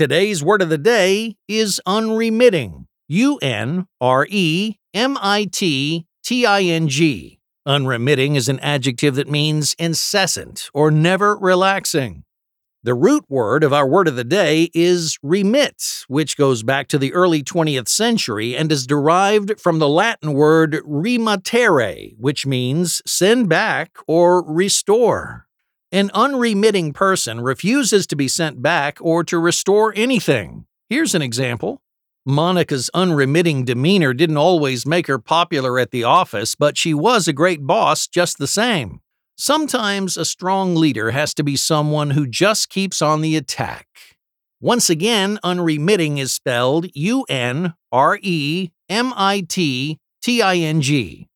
Today's word of the day is unremitting. U N R E M I T T I N G. Unremitting is an adjective that means incessant or never relaxing. The root word of our word of the day is remit, which goes back to the early 20th century and is derived from the Latin word remittere, which means send back or restore. An unremitting person refuses to be sent back or to restore anything. Here's an example. Monica's unremitting demeanor didn't always make her popular at the office, but she was a great boss just the same. Sometimes a strong leader has to be someone who just keeps on the attack. Once again, unremitting is spelled U N R E M I T T I N G.